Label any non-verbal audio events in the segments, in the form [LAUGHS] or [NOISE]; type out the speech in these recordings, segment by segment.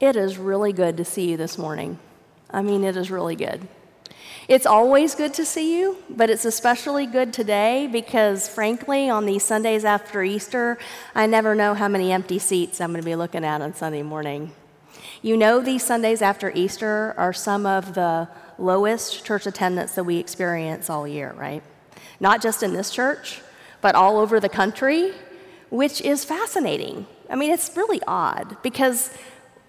It is really good to see you this morning. I mean, it is really good. It's always good to see you, but it's especially good today because, frankly, on these Sundays after Easter, I never know how many empty seats I'm going to be looking at on Sunday morning. You know, these Sundays after Easter are some of the lowest church attendance that we experience all year, right? Not just in this church, but all over the country, which is fascinating. I mean, it's really odd because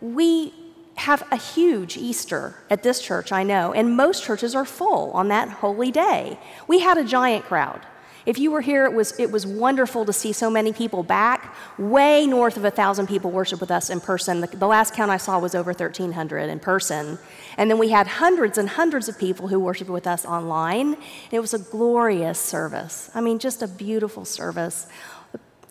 we have a huge Easter at this church, I know, and most churches are full on that holy day. We had a giant crowd. If you were here, it was, it was wonderful to see so many people back. Way north of a 1,000 people worship with us in person. The, the last count I saw was over 1,300 in person. And then we had hundreds and hundreds of people who worshiped with us online. It was a glorious service. I mean, just a beautiful service.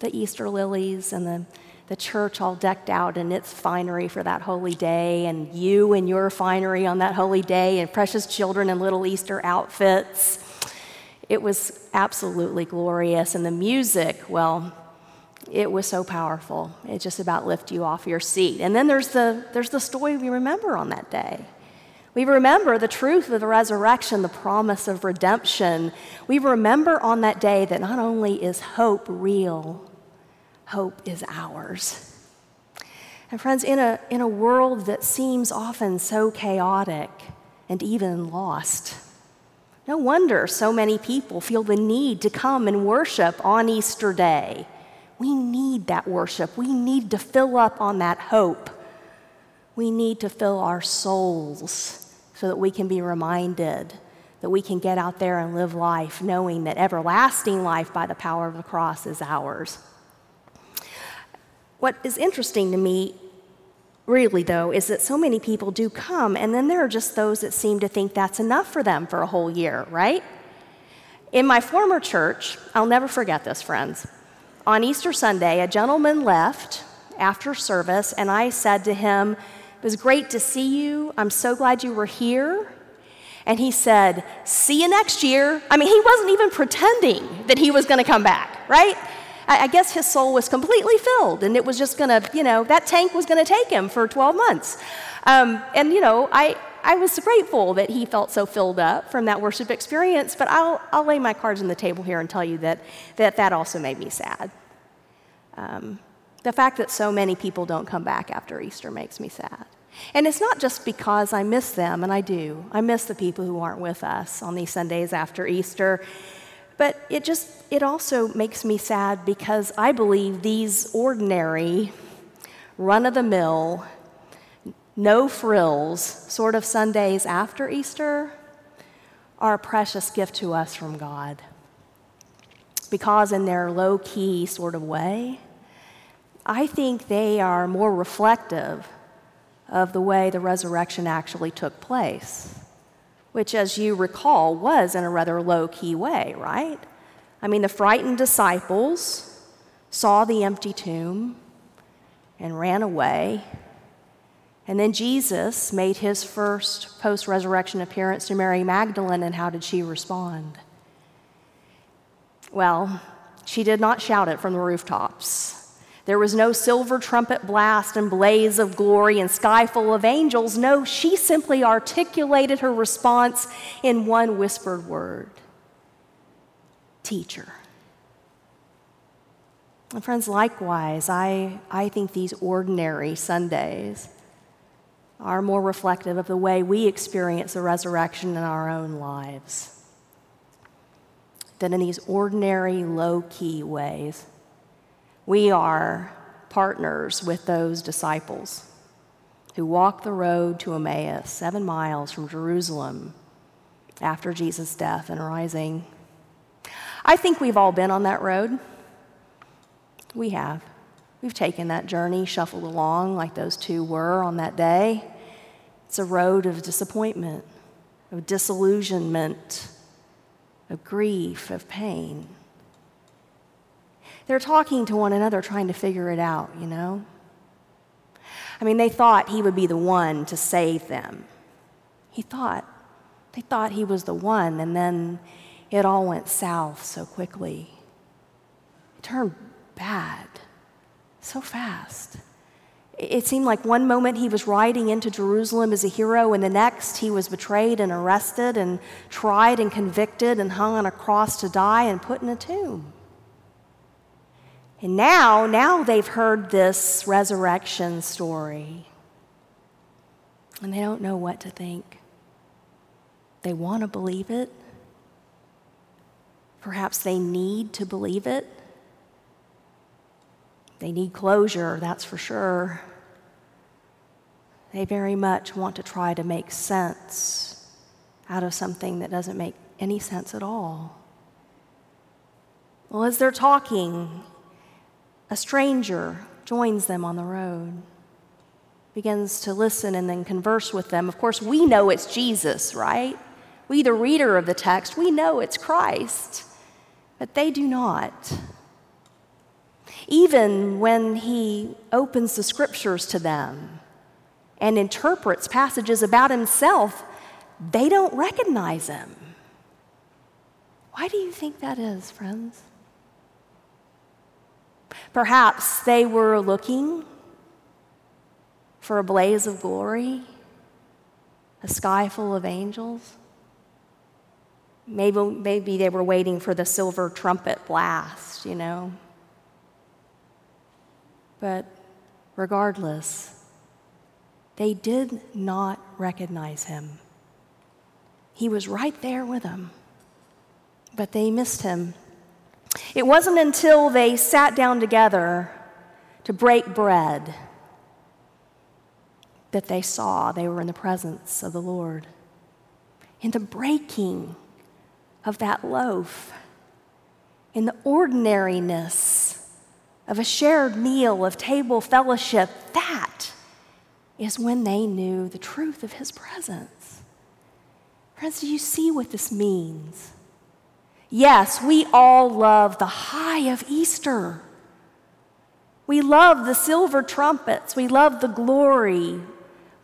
The Easter lilies and the the church all decked out in its finery for that holy day, and you in your finery on that holy day, and precious children in little Easter outfits. It was absolutely glorious. And the music, well, it was so powerful. It just about lifted you off your seat. And then there's the, there's the story we remember on that day. We remember the truth of the resurrection, the promise of redemption. We remember on that day that not only is hope real, hope is ours. And, friends, in a, in a world that seems often so chaotic and even lost, no wonder so many people feel the need to come and worship on Easter Day. We need that worship. We need to fill up on that hope. We need to fill our souls so that we can be reminded that we can get out there and live life knowing that everlasting life by the power of the cross is ours. What is interesting to me, really, though, is that so many people do come, and then there are just those that seem to think that's enough for them for a whole year, right? In my former church, I'll never forget this, friends. On Easter Sunday, a gentleman left after service, and I said to him, It was great to see you. I'm so glad you were here. And he said, See you next year. I mean, he wasn't even pretending that he was going to come back, right? I, I guess his soul was completely filled, and it was just going to, you know, that tank was going to take him for 12 months. Um, and, you know, I, I was grateful that he felt so filled up from that worship experience, but I'll, I'll lay my cards on the table here and tell you that that, that also made me sad. Um, the fact that so many people don't come back after Easter makes me sad. And it's not just because I miss them, and I do. I miss the people who aren't with us on these Sundays after Easter. But it just, it also makes me sad because I believe these ordinary, run of the mill, no frills sort of Sundays after Easter are a precious gift to us from God. Because, in their low key sort of way, I think they are more reflective of the way the resurrection actually took place which, as you recall, was in a rather low key way, right? I mean, the frightened disciples saw the empty tomb and ran away. And then Jesus made his first post resurrection appearance to Mary Magdalene, and how did she respond? Well, she did not shout it from the rooftops. There was no silver trumpet blast and blaze of glory and sky full of angels. No, she simply articulated her response in one whispered word Teacher. And friends, likewise, I, I think these ordinary Sundays are more reflective of the way we experience the resurrection in our own lives. than in these ordinary, low key ways, we are partners with those disciples who walked the road to Emmaus, seven miles from Jerusalem, after Jesus' death and rising. I think we've all been on that road. We have. We've taken that journey, shuffled along like those two were on that day. It's a road of disappointment, of disillusionment, of grief, of pain. They're talking to one another, trying to figure it out, you know? I mean, they thought he would be the one to save them. He thought, they thought he was the one, and then it all went south so quickly. It turned bad so fast. It seemed like one moment he was riding into Jerusalem as a hero, and the next he was betrayed and arrested and tried and convicted and hung on a cross to die and put in a tomb. And now, now they've heard this resurrection story, and they don't know what to think. They want to believe it. Perhaps they need to believe it. They need closure, that's for sure. They very much want to try to make sense out of something that doesn't make any sense at all. Well, as they're talking, a stranger joins them on the road, begins to listen and then converse with them. Of course, we know it's Jesus, right? We, the reader of the text, we know it's Christ, but they do not. Even when he opens the scriptures to them and interprets passages about himself, they don't recognize him. Why do you think that is, friends? Perhaps they were looking for a blaze of glory, a sky full of angels. Maybe, maybe they were waiting for the silver trumpet blast, you know. But regardless, they did not recognize him. He was right there with them, but they missed him. It wasn't until they sat down together to break bread that they saw they were in the presence of the Lord. In the breaking of that loaf, in the ordinariness of a shared meal, of table fellowship, that is when they knew the truth of his presence. Friends, do you see what this means? Yes, we all love the high of Easter. We love the silver trumpets. We love the glory.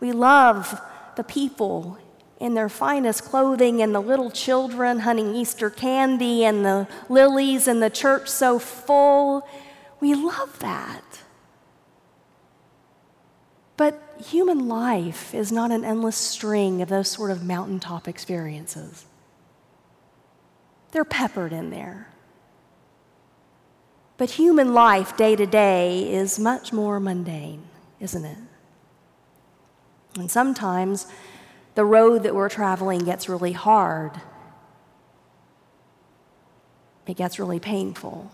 We love the people in their finest clothing and the little children hunting Easter candy and the lilies and the church so full. We love that. But human life is not an endless string of those sort of mountaintop experiences. They're peppered in there. But human life day to day is much more mundane, isn't it? And sometimes the road that we're traveling gets really hard, it gets really painful,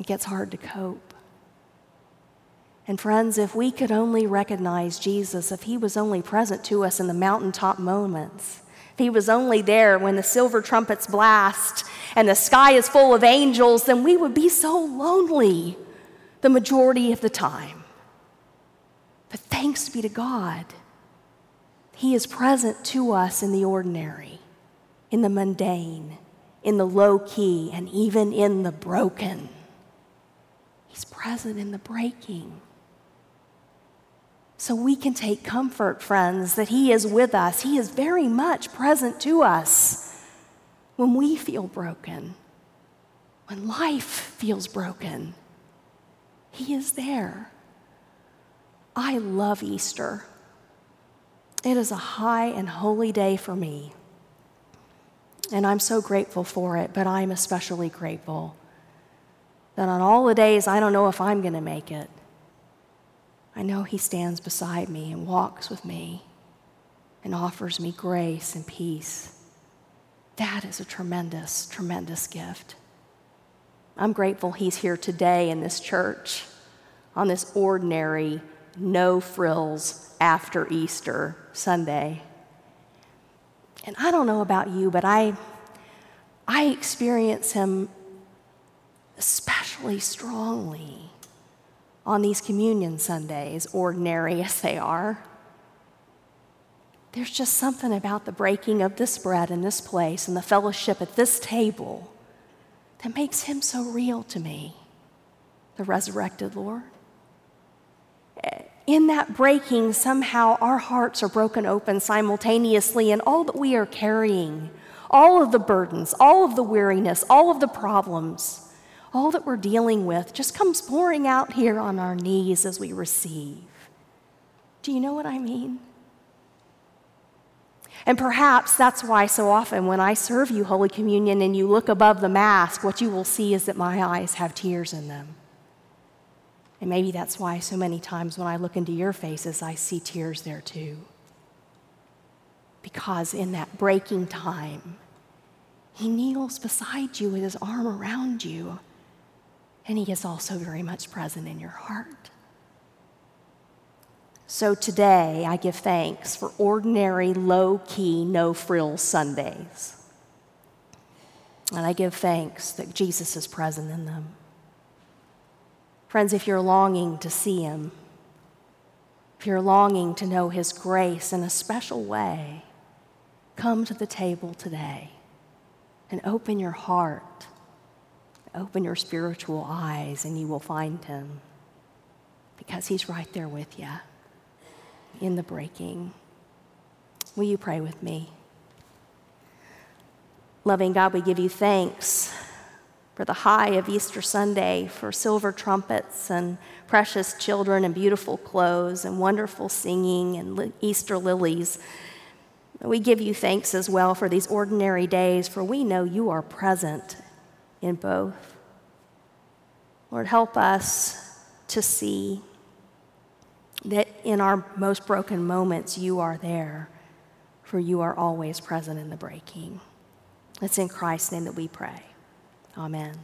it gets hard to cope. And friends, if we could only recognize Jesus, if he was only present to us in the mountaintop moments, he was only there when the silver trumpets blast and the sky is full of angels, then we would be so lonely the majority of the time. But thanks be to God, He is present to us in the ordinary, in the mundane, in the low key, and even in the broken. He's present in the breaking. So we can take comfort, friends, that He is with us. He is very much present to us when we feel broken, when life feels broken. He is there. I love Easter. It is a high and holy day for me. And I'm so grateful for it, but I'm especially grateful that on all the days I don't know if I'm going to make it, I know He stands beside me and walks with me and offers me grace and peace. That is a tremendous, tremendous gift. I'm grateful He's here today in this church on this ordinary, no frills after Easter Sunday. And I don't know about you, but I, I experience Him especially strongly on these communion Sundays, ordinary [LAUGHS] as they are. There's just something about the breaking of this bread in this place and the fellowship at this table that makes him so real to me, the resurrected Lord. In that breaking, somehow our hearts are broken open simultaneously, and all that we are carrying, all of the burdens, all of the weariness, all of the problems, all that we're dealing with just comes pouring out here on our knees as we receive. Do you know what I mean? And perhaps that's why so often when I serve you Holy Communion and you look above the mask, what you will see is that my eyes have tears in them. And maybe that's why so many times when I look into your faces, I see tears there too. Because in that breaking time, he kneels beside you with his arm around you, and he is also very much present in your heart. So today, I give thanks for ordinary, low key, no frills Sundays. And I give thanks that Jesus is present in them. Friends, if you're longing to see him, if you're longing to know his grace in a special way, come to the table today and open your heart, open your spiritual eyes, and you will find him because he's right there with you in the breaking. Will you pray with me? Loving God, we give you thanks for the high of Easter Sunday, for silver trumpets and precious children and beautiful clothes and wonderful singing and Easter lilies. We give you thanks as well for these ordinary days, for we know you are present in both. Lord, help us to see that in our most broken moments, you are there, for you are always present in the breaking. It's in Christ's name that we pray. Amen.